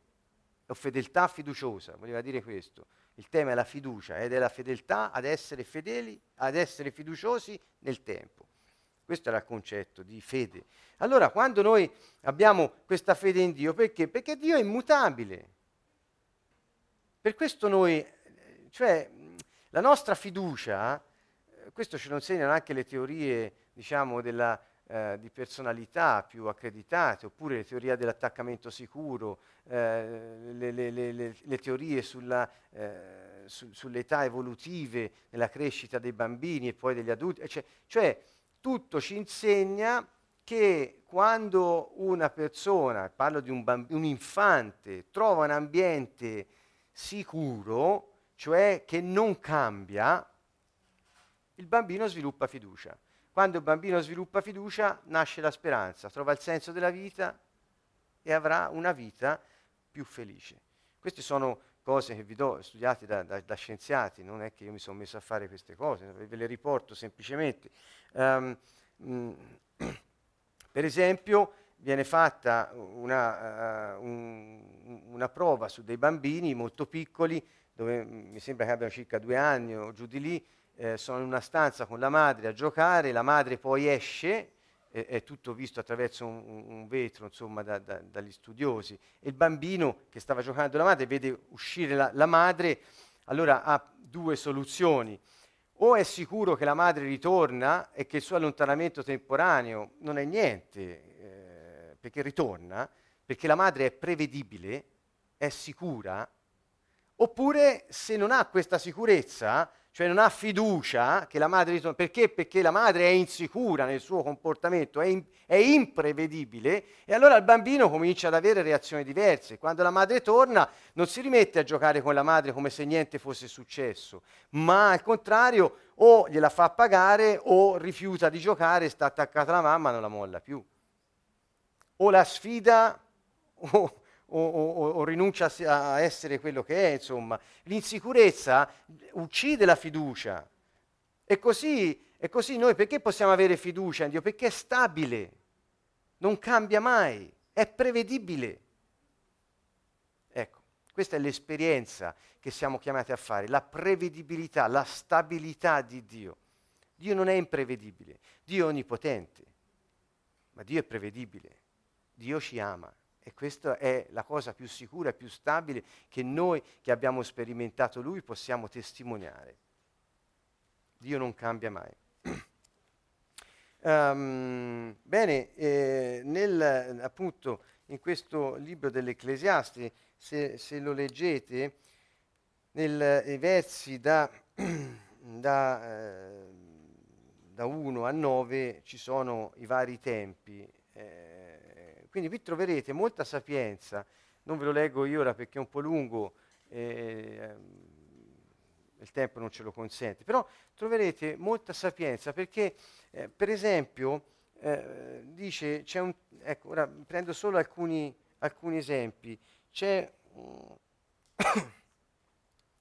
o fedeltà fiduciosa, voleva dire questo. Il tema è la fiducia ed è la fedeltà ad essere fedeli, ad essere fiduciosi nel tempo. Questo era il concetto di fede. Allora, quando noi abbiamo questa fede in Dio, perché? Perché Dio è immutabile. Per questo noi, cioè, la nostra fiducia, questo ce lo insegnano anche le teorie, diciamo, della, eh, di personalità più accreditate, oppure le teorie dell'attaccamento sicuro, eh, le, le, le, le, teorie sulla, eh, su, sulle età evolutive nella crescita dei bambini e poi degli adulti, cioè, cioè tutto ci insegna che quando una persona, parlo di un, bamb- un infante, trova un ambiente sicuro, cioè che non cambia, il bambino sviluppa fiducia. Quando il bambino sviluppa fiducia nasce la speranza, trova il senso della vita e avrà una vita più felice. Queste sono cose che vi do studiate da, da, da scienziati, non è che io mi sono messo a fare queste cose, ve le riporto semplicemente. Um, mh, per esempio, viene fatta una, uh, un, una, prova su dei bambini molto piccoli, dove mi sembra che abbiano circa due anni o giù di lì, eh, sono in una stanza con la madre a giocare, la madre poi esce, eh, è tutto visto attraverso un, un vetro, insomma, da, da, dagli studiosi, e il bambino che stava giocando la madre vede uscire la, la madre, allora ha due soluzioni. O è sicuro che la madre ritorna e che il suo allontanamento temporaneo non è niente, perché ritorna, perché la madre è prevedibile, è sicura, oppure se non ha questa sicurezza, cioè non ha fiducia che la madre ritorna, perché? Perché la madre è insicura nel suo comportamento, è, in, è, imprevedibile e allora il bambino comincia ad avere reazioni diverse. Quando la madre torna non si rimette a giocare con la madre come se niente fosse successo, ma al contrario o gliela fa pagare o rifiuta di giocare, sta attaccata alla mamma e non la molla più o la sfida o, o, o, o, rinuncia a essere quello che è, insomma. L'insicurezza uccide la fiducia. E così, e così noi perché possiamo avere fiducia in Dio? Perché è stabile, non cambia mai, è prevedibile. Ecco, questa è l'esperienza che siamo chiamati a fare, la prevedibilità, la stabilità di Dio. Dio non è imprevedibile, Dio è onnipotente, ma Dio è prevedibile. Dio ci ama e questa è la cosa più sicura e più stabile che noi che abbiamo sperimentato Lui possiamo testimoniare. Dio non cambia mai. um, bene, eh, nel, appunto in questo libro dell'Ecclesiasti, se, se lo leggete, nei versi da, da, eh, da 1 a 9 ci sono i vari tempi. Eh, quindi qui troverete molta sapienza, non ve lo leggo io ora perché è un po' lungo, eh, il tempo non ce lo consente, però troverete molta sapienza perché, eh, per esempio, eh, dice, c'è un, ecco, ora prendo solo alcuni, alcuni esempi, c'è,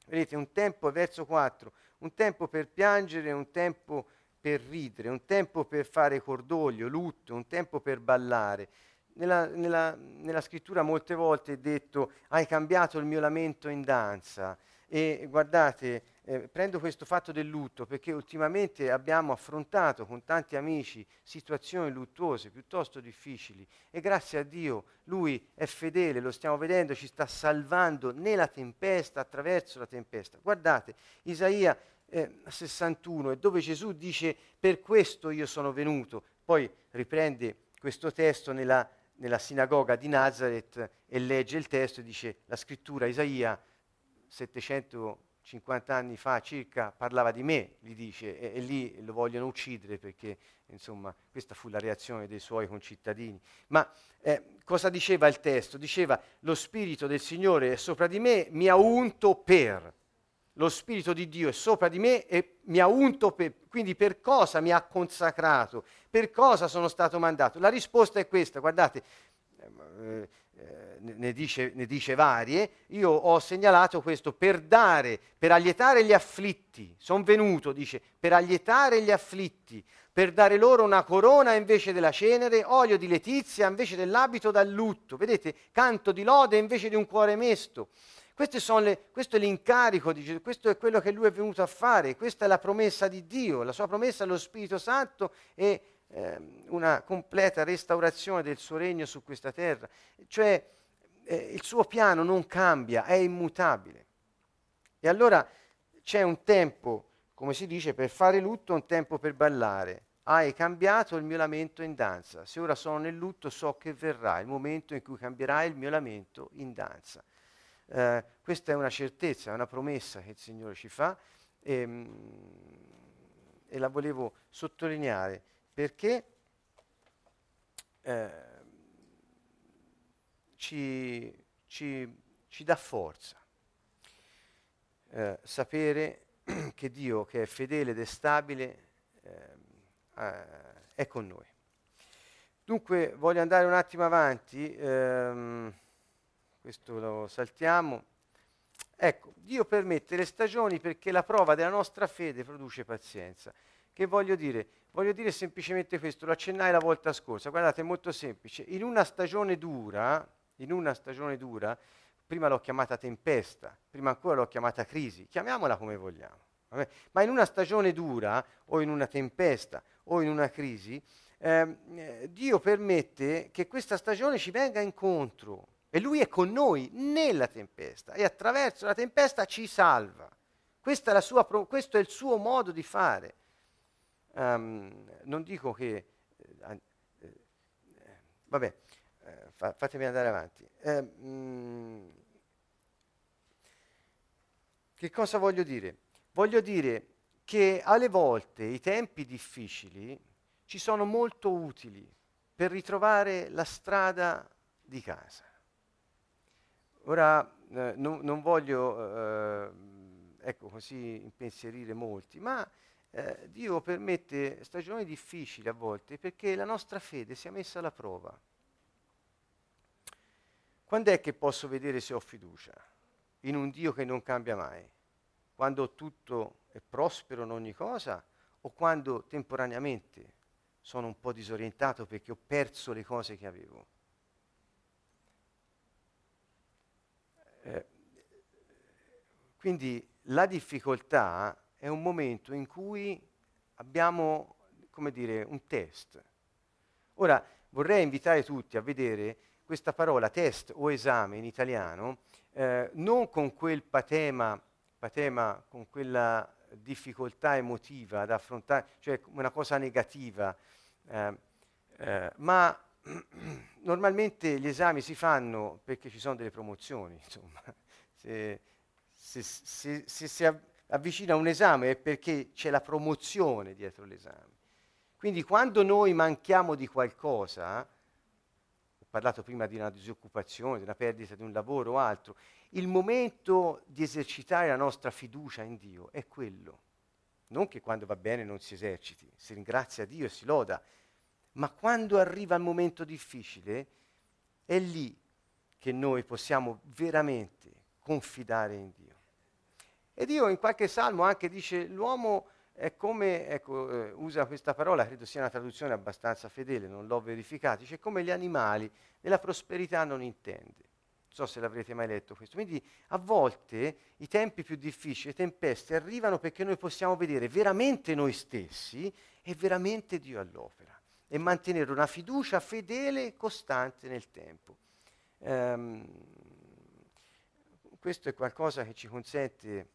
vedete, un tempo, verso 4, un tempo per piangere, un tempo per ridere, un tempo per fare cordoglio, lutto, un tempo per ballare, nella, nella, nella, scrittura molte volte è detto hai cambiato il mio lamento in danza e guardate, eh, prendo questo fatto del lutto perché ultimamente abbiamo affrontato con tanti amici situazioni luttuose piuttosto difficili e grazie a Dio lui è fedele, lo stiamo vedendo, ci sta salvando nella tempesta, attraverso la tempesta. Guardate, Isaia eh, 61 è dove Gesù dice per questo io sono venuto, poi riprende questo testo nella nella sinagoga di Nazareth e legge il testo e dice la scrittura Isaia 700 50 anni fa circa parlava di me, gli dice, e, e, lì lo vogliono uccidere perché, insomma, questa fu la reazione dei suoi concittadini. Ma eh, cosa diceva il testo? Diceva, lo Spirito del Signore è sopra di me, mi ha unto per. Lo Spirito di Dio è sopra di me e mi ha unto per. Quindi per cosa mi ha consacrato? Per cosa sono stato mandato? La risposta è questa, guardate, eh, eh, ne, dice, ne dice varie, io ho segnalato questo per dare, per allietare gli afflitti, sono venuto, dice, per allietare gli afflitti, per dare loro una corona invece della cenere, olio di letizia invece dell'abito dal lutto, vedete, canto di lode invece di un cuore mesto. Le, questo è l'incarico di Gesù, questo è quello che lui è venuto a fare, questa è la promessa di Dio, la sua promessa allo Spirito Santo e eh, una completa restaurazione del suo regno su questa terra. Cioè eh, il suo piano non cambia, è immutabile. E allora c'è un tempo, come si dice, per fare lutto, un tempo per ballare. Hai cambiato il mio lamento in danza. Se ora sono nel lutto, so che verrà il momento in cui cambierai il mio lamento in danza. Eh, questa è una certezza, è una promessa che il Signore ci fa e, ehm, e la volevo sottolineare perché eh, ci, ci, ci, dà forza eh, sapere che Dio, che è fedele ed è stabile, eh, è con noi. Dunque voglio andare un attimo avanti, ehm, questo lo saltiamo. Ecco, Dio permette le stagioni perché la prova della nostra fede produce pazienza. Che voglio dire? Voglio dire semplicemente questo, lo accennai la volta scorsa, guardate è molto semplice, in una stagione dura, in una stagione dura, prima l'ho chiamata tempesta, prima ancora l'ho chiamata crisi, chiamiamola come vogliamo, vabbè? ma in una stagione dura o in una tempesta o in una crisi, ehm, eh, Dio permette che questa stagione ci venga incontro e Lui è con noi nella tempesta e attraverso la tempesta ci salva. È sua, questo è il suo modo di fare. Um, non dico che... Eh, eh, vabbè, eh, fa, fatemi andare avanti. Um, che cosa voglio dire? Voglio dire che alle volte i tempi difficili ci sono molto utili per ritrovare la strada di casa. Ora eh, non, non, voglio eh, ecco, così impensierire molti, ma eh, Dio permette stagioni difficili a volte perché la nostra fede sia messa alla prova. Quando è che posso vedere se ho fiducia? In un Dio che non cambia mai? Quando tutto è prospero in ogni cosa o quando temporaneamente sono un po' disorientato perché ho perso le cose che avevo? Eh, quindi la difficoltà è un momento in cui abbiamo, come dire, un test. Ora, vorrei invitare tutti a vedere questa parola test o esame in italiano, eh, non con quel patema, patema, con quella difficoltà emotiva da affrontare, cioè una cosa negativa, eh, eh, ma normalmente gli esami si fanno perché ci sono delle promozioni, insomma. Se, se, se, se si, avvicina un esame è perché c'è la promozione dietro l'esame. Quindi quando noi manchiamo di qualcosa, ho parlato prima di una disoccupazione, di una perdita di un lavoro o altro, il momento di esercitare la nostra fiducia in Dio è quello. Non che quando va bene non si eserciti, si ringrazia Dio e si loda, ma quando arriva il momento difficile è lì che noi possiamo veramente confidare in Dio. E Dio in qualche salmo anche dice l'uomo è come, ecco, eh, usa questa parola, credo sia una traduzione abbastanza fedele, non l'ho verificata, dice come gli animali nella prosperità non intende. Non so se l'avrete mai letto questo. Quindi a volte i tempi più difficili, le tempeste arrivano perché noi possiamo vedere veramente noi stessi e veramente Dio all'opera e mantenere una fiducia fedele e costante nel tempo. Um, questo è qualcosa che ci consente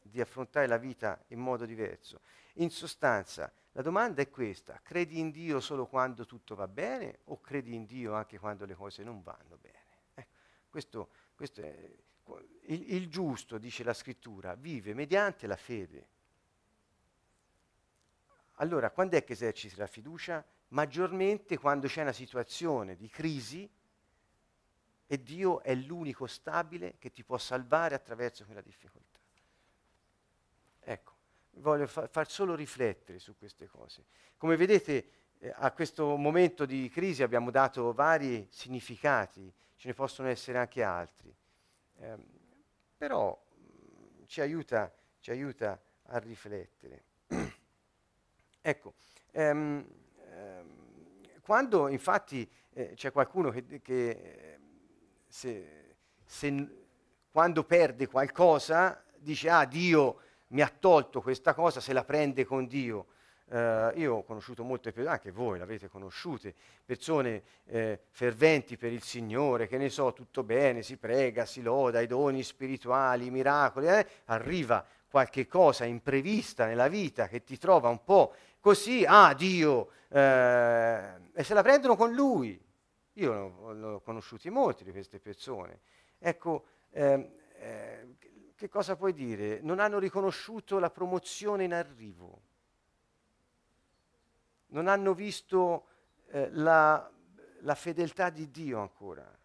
di affrontare la vita in modo diverso. In sostanza, la domanda è questa, credi in Dio solo quando tutto va bene o credi in Dio anche quando le cose non vanno bene? Ecco, questo, questo è, il, il giusto, dice la scrittura, vive mediante la fede. Allora, quando è che eserciti la fiducia? Maggiormente quando c'è una situazione di crisi e Dio è l'unico stabile che ti può salvare attraverso quella difficoltà. Ecco, voglio fa- far solo riflettere su queste cose. Come vedete, eh, a questo momento di crisi abbiamo dato vari significati, ce ne possono essere anche altri, eh, però mh, ci, aiuta, ci aiuta a riflettere. ecco, ehm, quando infatti eh, c'è qualcuno che, che se, se, quando perde qualcosa dice ah Dio mi ha tolto questa cosa, se la prende con Dio. Uh, io ho conosciuto molte persone, anche voi l'avete conosciute, persone eh, ferventi per il Signore, che ne so, tutto bene, si prega, si loda, i doni spirituali, i miracoli, eh, arriva qualche cosa imprevista nella vita che ti trova un po' così, ah Dio, eh, e se la prendono con Lui. Io ne ho conosciuti molti di queste persone. Ecco, ehm, eh, che cosa puoi dire? Non hanno riconosciuto la promozione in arrivo non hanno visto eh, la, la fedeltà di Dio ancora.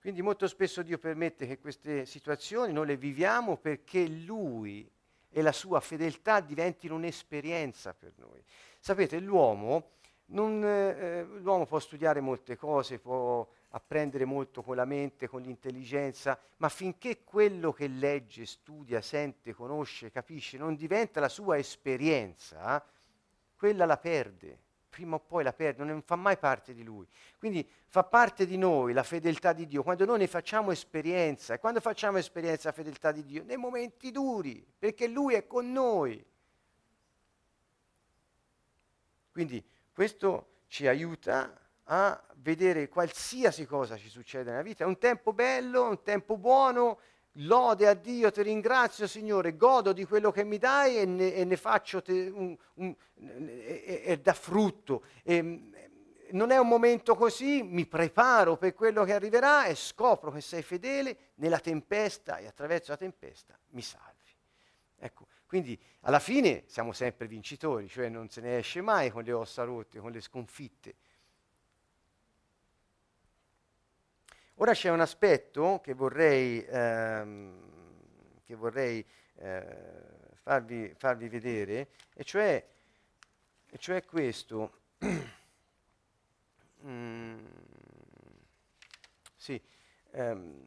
Quindi molto spesso Dio permette che queste situazioni noi le viviamo perché Lui e la sua fedeltà diventino un'esperienza per noi. Sapete, l'uomo, non, eh, l'uomo può studiare molte cose, può apprendere molto con la mente, con l'intelligenza, ma finché quello che legge, studia, sente, conosce, capisce non diventa la sua esperienza, quella la perde, prima o poi la perde, non fa mai parte di lui. Quindi fa parte di noi la fedeltà di Dio, quando noi ne facciamo esperienza, e quando facciamo esperienza della fedeltà di Dio? Nei momenti duri, perché Lui è con noi. Quindi questo ci aiuta a vedere qualsiasi cosa ci succede nella vita. È un tempo bello, un tempo buono, lode a Dio, ti ringrazio Signore, godo di quello che mi dai e ne, e ne faccio te, un, un, e, e, da frutto. E, non è un momento così, mi preparo per quello che arriverà e scopro che sei fedele nella tempesta e attraverso la tempesta mi salvi. Ecco, quindi alla fine siamo sempre vincitori, cioè non se ne esce mai con le ossa rotte, con le sconfitte. Ora c'è un aspetto che vorrei, ehm, che vorrei eh, farvi, farvi, vedere, e cioè, e cioè questo. mm, sì, ehm,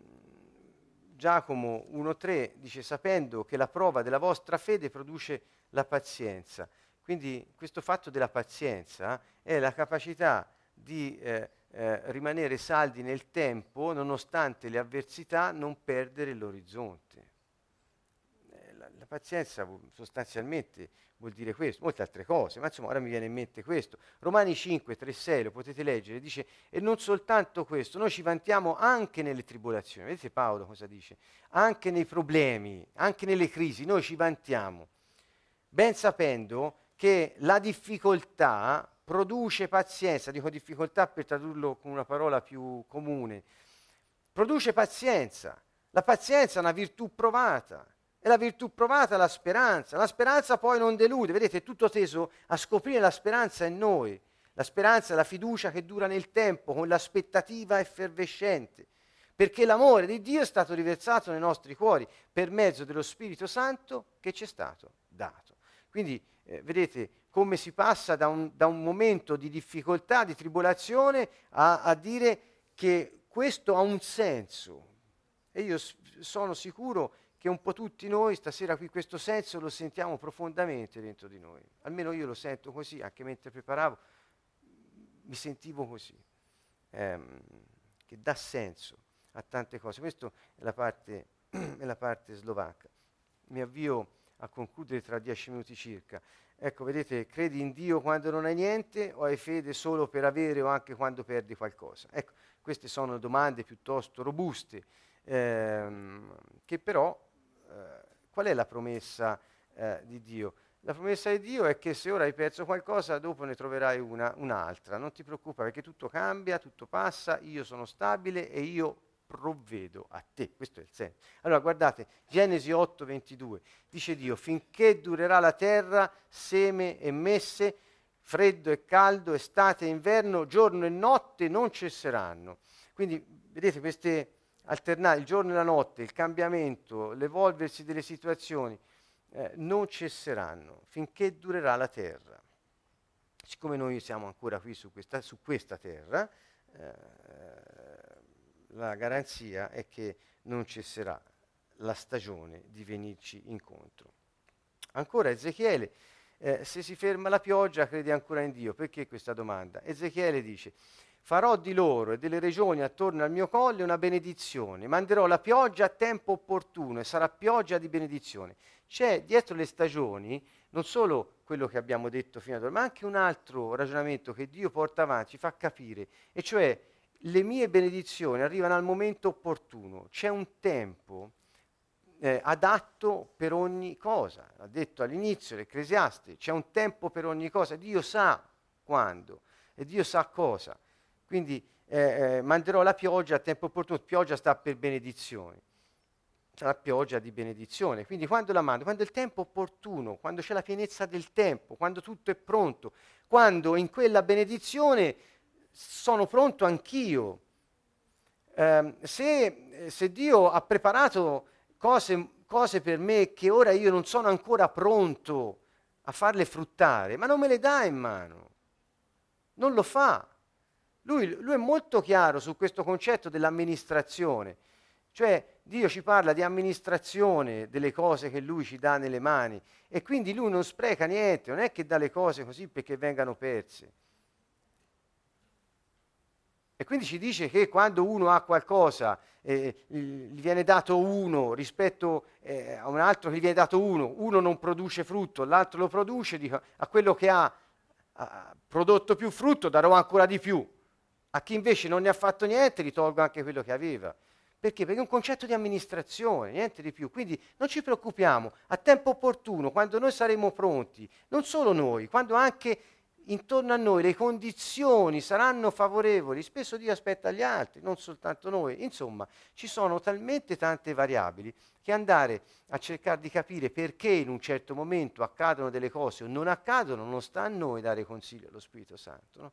Giacomo 1.3 dice sapendo che la prova della vostra fede produce la pazienza. Quindi questo fatto della pazienza è la capacità di eh, eh, rimanere saldi nel tempo, nonostante le avversità, non perdere l'orizzonte. Eh, la, la, pazienza sostanzialmente vuol dire questo, molte altre cose, ma insomma ora mi viene in mente questo. Romani 5, 3, 6, lo potete leggere, dice, e non soltanto questo, noi ci vantiamo anche nelle tribolazioni. Vedete Paolo cosa dice? Anche nei problemi, anche nelle crisi, noi ci vantiamo, ben sapendo che la difficoltà produce pazienza, dico difficoltà per tradurlo con una parola più comune, produce pazienza. La pazienza è una virtù provata e la virtù provata è la speranza. La speranza poi non delude, vedete, è tutto teso a scoprire la speranza in noi. La speranza è la fiducia che dura nel tempo, con l'aspettativa effervescente, perché l'amore di Dio è stato riversato nei nostri cuori per mezzo dello Spirito Santo che ci è stato dato. Quindi, eh, vedete, come si passa da un, da un momento di difficoltà, di tribolazione, a, a, dire che questo ha un senso. E io sono sicuro che un po' tutti noi stasera qui questo senso lo sentiamo profondamente dentro di noi. Almeno io lo sento così, anche mentre preparavo, mi sentivo così, ehm, che dà senso a tante cose. Questa è la parte, è la parte slovacca. Mi avvio a concludere tra dieci minuti circa. Ecco, vedete, credi in Dio quando non hai niente o hai fede solo per avere o anche quando perdi qualcosa? Ecco, queste sono domande piuttosto robuste, ehm, che però, eh, qual è la promessa eh, di Dio? La promessa di Dio è che se ora hai perso qualcosa, dopo ne troverai una, un'altra. Non ti preoccupare perché tutto cambia, tutto passa, io sono stabile e io provvedo a te. Questo è il senso. Allora guardate, Genesi 8, 22, dice Dio, finché durerà la terra, seme e messe, freddo e caldo, estate e inverno, giorno e notte non cesseranno. Quindi vedete queste alternate, il giorno e la notte, il cambiamento, l'evolversi delle situazioni, eh, non cesseranno finché durerà la terra. Siccome noi siamo ancora qui su questa, su questa terra, eh, la garanzia è che non cesserà la stagione di venirci incontro. Ancora Ezechiele, eh, se si ferma la pioggia crede ancora in Dio. Perché questa domanda? Ezechiele dice, farò di loro e delle regioni attorno al mio colle una benedizione, manderò la pioggia a tempo opportuno e sarà pioggia di benedizione. C'è dietro le stagioni non solo quello che abbiamo detto fino ad ora, ma anche un altro ragionamento che Dio porta avanti, ci fa capire, e cioè le mie benedizioni arrivano al momento opportuno, c'è un tempo eh, adatto per ogni cosa. Ha detto all'inizio l'Ecclesiaste, c'è un tempo per ogni cosa, Dio sa quando e Dio sa cosa. Quindi eh, eh, manderò la pioggia a tempo opportuno, pioggia sta per benedizioni, la pioggia di benedizione. Quindi quando la mando? Quando è il tempo opportuno, quando c'è la pienezza del tempo, quando tutto è pronto, quando in quella benedizione sono pronto anch'io. Eh, se, se, Dio ha preparato cose, cose per me che ora io non sono ancora pronto a farle fruttare, ma non me le dà in mano, non lo fa. Lui, lui è molto chiaro su questo concetto dell'amministrazione. Cioè Dio ci parla di amministrazione delle cose che Lui ci dà nelle mani e quindi Lui non spreca niente, non è che dà le cose così perché vengano perse. E quindi ci dice che quando uno ha qualcosa, eh, gli viene dato uno rispetto eh, a un altro che gli viene dato uno, uno non produce frutto, l'altro lo produce, dico, a quello che ha, ha prodotto più frutto darò ancora di più, a chi invece non ne ha fatto niente gli tolgo anche quello che aveva. Perché? Perché è un concetto di amministrazione, niente di più. Quindi non ci preoccupiamo, a tempo opportuno, quando noi saremo pronti, non solo noi, quando anche intorno a noi le condizioni saranno favorevoli, spesso Dio aspetta gli altri, non soltanto noi. Insomma, ci sono talmente tante variabili che andare a cercare di capire perché in un certo momento accadono delle cose o non accadono, non sta a noi dare consiglio allo Spirito Santo. No?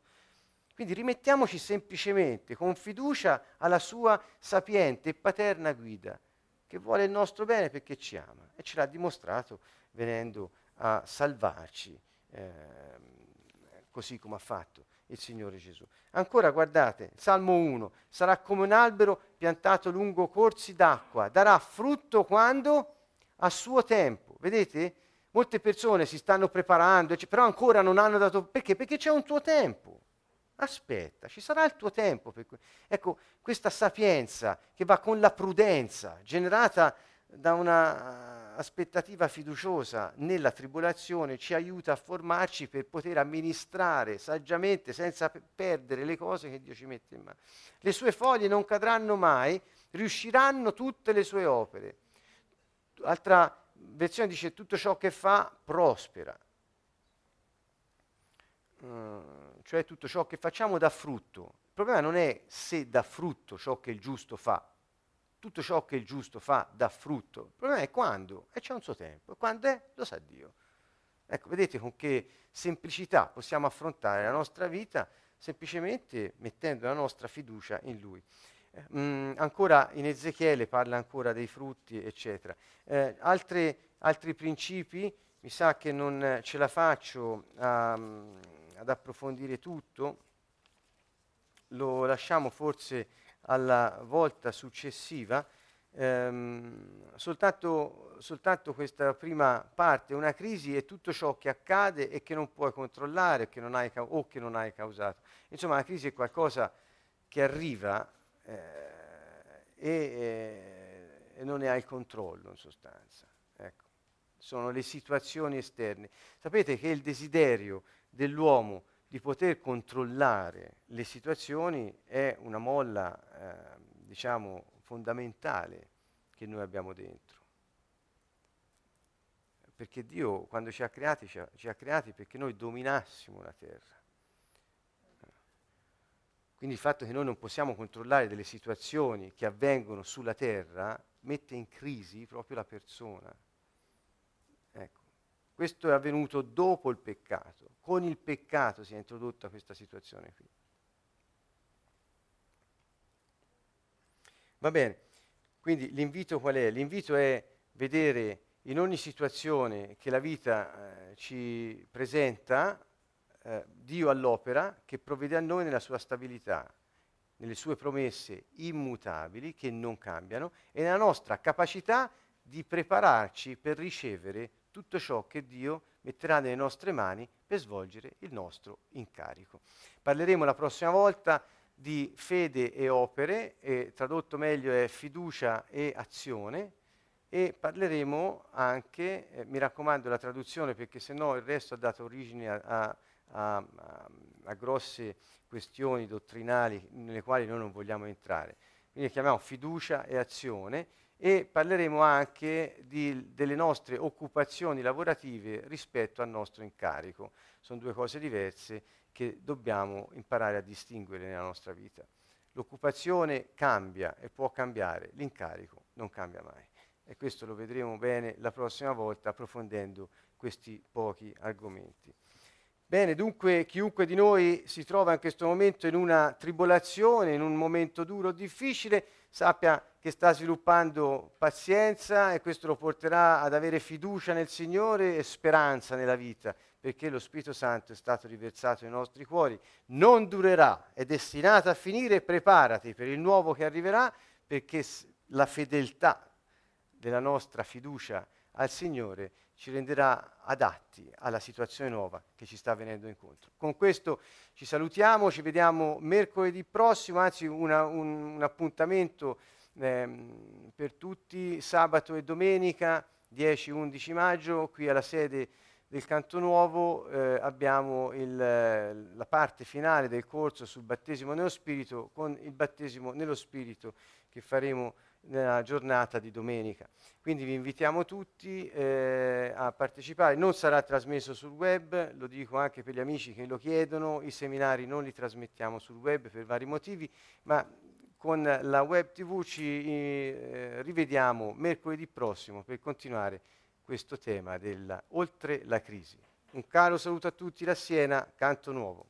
Quindi rimettiamoci semplicemente con fiducia alla sua sapiente e paterna guida, che vuole il nostro bene perché ci ama e ce l'ha dimostrato venendo a salvarci. Eh, così come ha fatto il Signore Gesù. Ancora guardate, Salmo 1, sarà come un albero piantato lungo corsi d'acqua, darà frutto quando? A suo tempo. Vedete? Molte persone si stanno preparando, però ancora non hanno dato... Perché? Perché c'è un tuo tempo. Aspetta, ci sarà il tuo tempo. Per... Ecco, questa sapienza che va con la prudenza, generata da una aspettativa fiduciosa nella tribolazione ci aiuta a formarci per poter amministrare saggiamente senza perdere le cose che Dio ci mette in mano. Le sue foglie non cadranno mai, riusciranno tutte le sue opere. Altra versione dice tutto ciò che fa prospera. Uh, cioè tutto ciò che facciamo dà frutto. Il problema non è se dà frutto ciò che il giusto fa, tutto ciò che il giusto fa dà frutto. Il problema è quando, e c'è un suo tempo. Quando è, lo sa Dio. Ecco, vedete con che semplicità possiamo affrontare la nostra vita semplicemente mettendo la nostra fiducia in Lui. Eh, mm, ancora in Ezechiele parla ancora dei frutti, eccetera. Eh, altre, altri principi, mi sa che non ce la faccio a, ad approfondire tutto, lo lasciamo forse alla volta successiva, ehm, soltanto, soltanto, questa prima parte, una crisi è tutto ciò che accade e che non puoi controllare che non hai, o che non hai causato. Insomma, la crisi è qualcosa che arriva eh, e, eh, e, non ne hai il controllo in sostanza. Ecco. Sono le situazioni esterne. Sapete che il desiderio dell'uomo di poter controllare le situazioni è una molla, eh, diciamo, fondamentale che noi abbiamo dentro. Perché Dio, quando ci ha creati, ci ha, ci ha creati perché noi dominassimo la terra. Quindi il fatto che noi non possiamo controllare delle situazioni che avvengono sulla terra mette in crisi proprio la persona. Questo è avvenuto dopo il peccato. Con il peccato si è introdotta questa situazione qui. Va bene, quindi l'invito qual è? L'invito è vedere in ogni situazione che la vita eh, ci presenta eh, Dio all'opera che provvede a noi nella sua stabilità, nelle sue promesse immutabili che non cambiano e nella nostra capacità di prepararci per ricevere tutto ciò che Dio metterà nelle nostre mani per svolgere il nostro incarico. Parleremo la prossima volta di fede e opere, e tradotto meglio è fiducia e azione, e parleremo anche, eh, mi raccomando la traduzione perché se no il resto ha dato origine a, a, a, a, grosse questioni dottrinali nelle quali noi non vogliamo entrare. Quindi chiamiamo fiducia e azione e parleremo anche di, delle nostre occupazioni lavorative rispetto al nostro incarico. Sono due cose diverse che dobbiamo imparare a distinguere nella nostra vita. L'occupazione cambia e può cambiare, l'incarico non cambia mai. E questo lo vedremo bene la prossima volta approfondendo questi pochi argomenti. Bene, dunque chiunque di noi si trova in questo momento in una tribolazione, in un momento duro difficile, sappia che sta sviluppando pazienza e questo lo porterà ad avere fiducia nel Signore e speranza nella vita, perché lo Spirito Santo è stato riversato nei nostri cuori. Non durerà, è destinato a finire, preparati per il nuovo che arriverà, perché la fedeltà della nostra fiducia al Signore ci renderà adatti alla situazione nuova che ci sta venendo incontro. Con questo ci salutiamo, ci vediamo mercoledì prossimo, anzi una, un, un, appuntamento ehm, per tutti sabato e domenica 10-11 maggio qui alla sede del Canto Nuovo eh, abbiamo il, la parte finale del corso sul battesimo nello Spirito con il battesimo nello Spirito che faremo nella giornata di domenica. Quindi vi invitiamo tutti eh, a partecipare, non sarà trasmesso sul web, lo dico anche per gli amici che lo chiedono, i seminari non li trasmettiamo sul web per vari motivi, ma con la web tv ci eh, rivediamo mercoledì prossimo per continuare questo tema del oltre la crisi. Un caro saluto a tutti da Siena, Canto Nuovo.